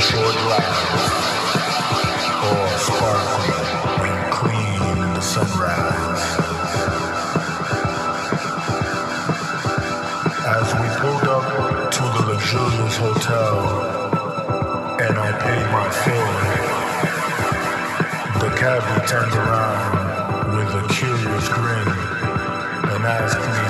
short loud, or sparkling and clean in the sunrise. As we pulled up to the luxurious hotel, and I paid my fare, the cabbie turned around with a curious grin and asked me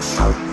Out.